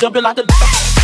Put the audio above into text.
Jumping like a.